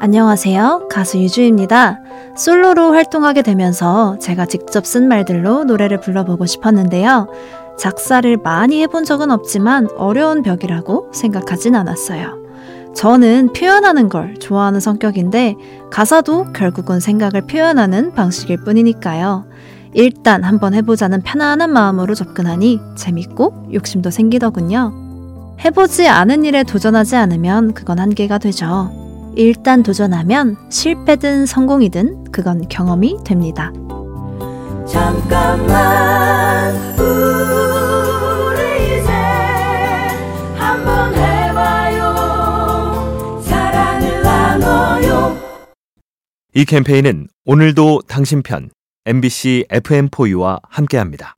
안녕하세요. 가수 유주입니다. 솔로로 활동하게 되면서 제가 직접 쓴 말들로 노래를 불러보고 싶었는데요. 작사를 많이 해본 적은 없지만 어려운 벽이라고 생각하진 않았어요. 저는 표현하는 걸 좋아하는 성격인데 가사도 결국은 생각을 표현하는 방식일 뿐이니까요. 일단 한번 해보자는 편안한 마음으로 접근하니 재밌고 욕심도 생기더군요. 해보지 않은 일에 도전하지 않으면 그건 한계가 되죠. 일단 도전하면 실패든 성공이든 그건 경험이 됩니다. 잠깐만 우리 이제 한번 해봐요 사랑을 나눠요 이 캠페인은 오늘도 당신 편 MBC FM4U와 함께합니다.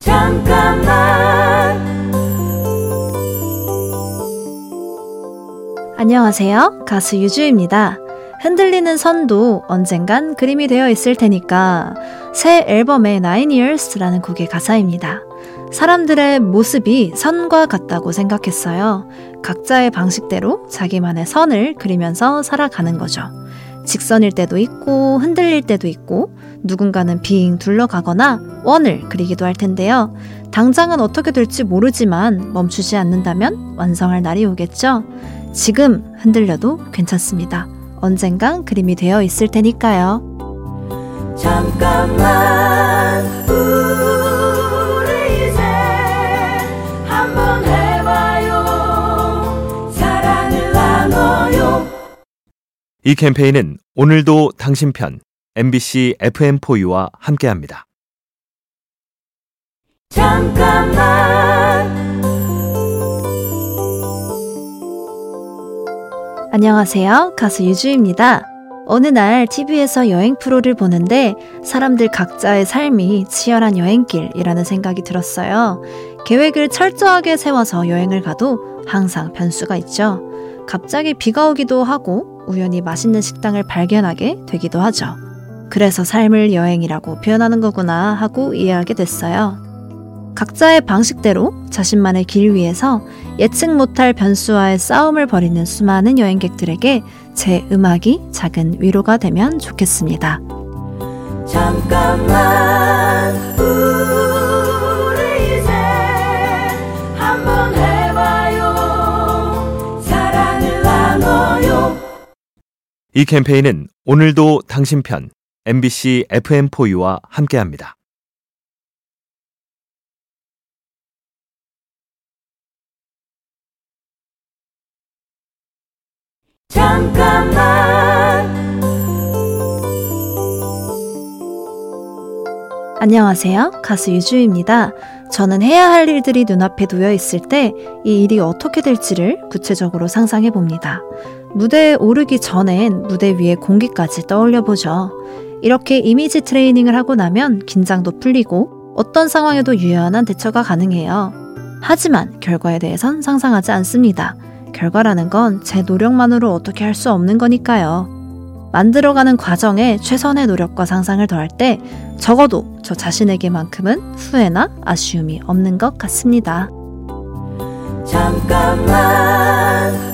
잠깐만 안녕하세요. 가수 유주입니다. 흔들리는 선도 언젠간 그림이 되어 있을 테니까 새 앨범의 Nine Years라는 곡의 가사입니다. 사람들의 모습이 선과 같다고 생각했어요. 각자의 방식대로 자기만의 선을 그리면서 살아가는 거죠. 직선일 때도 있고 흔들릴 때도 있고 누군가는 빙 둘러가거나 원을 그리기도 할 텐데요. 당장은 어떻게 될지 모르지만 멈추지 않는다면 완성할 날이 오겠죠. 지금 흔들려도 괜찮습니다. 언젠간 그림이 되어 있을 테니까요. 잠깐만 우리 이제 한번 해봐요 사랑을 나눠요 이 캠페인은 오늘도 당신 편 MBC FM4U와 함께합니다. 잠깐만 안녕하세요. 가수 유주입니다. 어느 날 TV에서 여행 프로를 보는데 사람들 각자의 삶이 치열한 여행길이라는 생각이 들었어요. 계획을 철저하게 세워서 여행을 가도 항상 변수가 있죠. 갑자기 비가 오기도 하고 우연히 맛있는 식당을 발견하게 되기도 하죠. 그래서 삶을 여행이라고 표현하는 거구나 하고 이해하게 됐어요. 각자의 방식대로 자신만의 길 위에서 예측 못할 변수와의 싸움을 벌이는 수많은 여행객들에게 제 음악이 작은 위로가 되면 좋겠습니다. 잠깐만 이 캠페인은 오늘도 당신 편 MBC FM4U와 함께합니다. 잠깐만 안녕하세요. 가수 유주입니다. 저는 해야 할 일들이 눈앞에 놓여 있을 때 이 일이 어떻게 될지를 구체적으로 상상해 봅니다. 무대에 오르기 전엔 무대 위의 공기까지 떠올려 보죠. 이렇게 이미지 트레이닝을 하고 나면 긴장도 풀리고 어떤 상황에도 유연한 대처가 가능해요. 하지만 결과에 대해선 상상하지 않습니다. 결과라는 건 제 노력만으로 어떻게 할 수 없는 거니까요. 만들어가는 과정에 최선의 노력과 상상을 더할 때 적어도 저 자신에게만큼은 후회나 아쉬움이 없는 것 같습니다. 잠깐만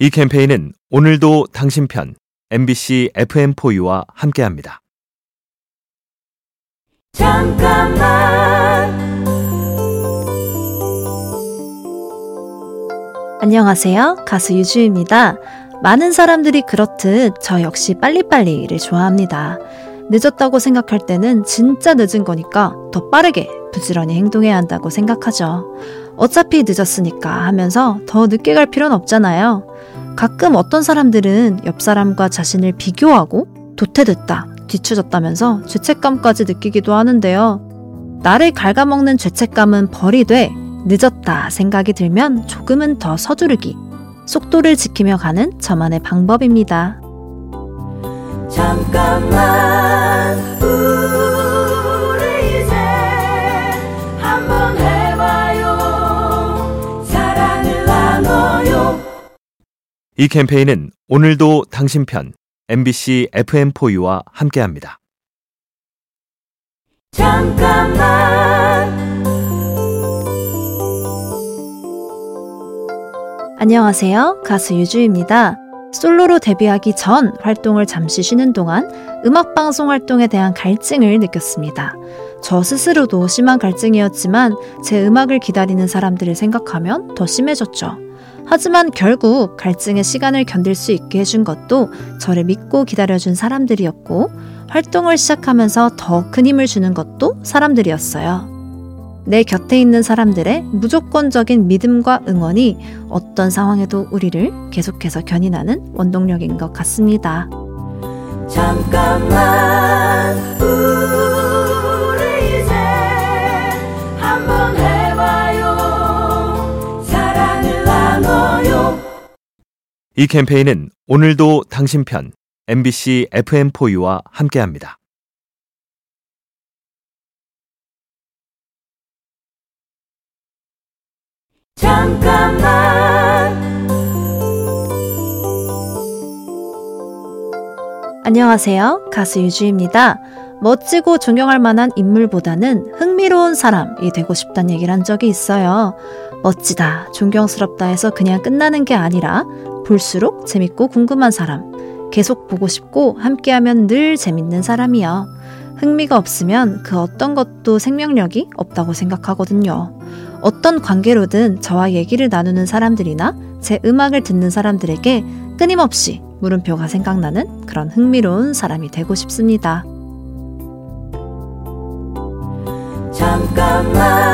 이 캠페인은 오늘도 당신 편 MBC FM4U와 함께합니다. 잠깐만 안녕하세요. 가수 유주입니다. 많은 사람들이 그렇듯 저 역시 빨리빨리를 좋아합니다. 늦었다고 생각할 때는 진짜 늦은 거니까 더 빠르게 부지런히 행동해야 한다고 생각하죠. 어차피 늦었으니까 하면서 더 늦게 갈 필요는 없잖아요. 가끔 어떤 사람들은 옆 사람과 자신을 비교하고 도태됐다, 뒤처졌다면서 죄책감까지 느끼기도 하는데요. 나를 갉아먹는 죄책감은 버리되 늦었다 생각이 들면 조금은 더 서두르기, 속도를 지키며 가는 저만의 방법입니다. 잠깐만 우리 이제 한번 해봐요 사랑을 나눠요 이 캠페인은 오늘도 당신 편 MBC FM4U와 함께합니다. 잠깐만 안녕하세요. 가수 유주입니다. 솔로로 데뷔하기 전 활동을 잠시 쉬는 동안 음악방송 활동에 대한 갈증을 느꼈습니다. 저 스스로도 심한 갈증이었지만 제 음악을 기다리는 사람들을 생각하면 더 심해졌죠. 하지만 결국 갈증의 시간을 견딜 수 있게 해준 것도 저를 믿고 기다려준 사람들이었고 활동을 시작하면서 더 큰 힘을 주는 것도 사람들이었어요. 내 곁에 있는 사람들의 무조건적인 믿음과 응원이 어떤 상황에도 우리를 계속해서 견인하는 원동력인 것 같습니다. 잠깐만 이 캠페인은 오늘도 당신 편 MBC FM4U와 함께합니다. 잠깐만 안녕하세요. 가수 유주입니다. 멋지고 존경할 만한 인물보다는 흥미로운 사람이 되고 싶다는 얘기를 한 적이 있어요. 멋지다, 존경스럽다 해서 그냥 끝나는 게 아니라 볼수록 재밌고 궁금한 사람, 계속 보고 싶고 함께하면 늘 재밌는 사람이요. 흥미가 없으면 그 어떤 것도 생명력이 없다고 생각하거든요. 어떤 관계로든 저와 얘기를 나누는 사람들이나 제 음악을 듣는 사람들에게 끊임없이 물음표가 생각나는 그런 흥미로운 사람이 되고 싶습니다. 잠깐만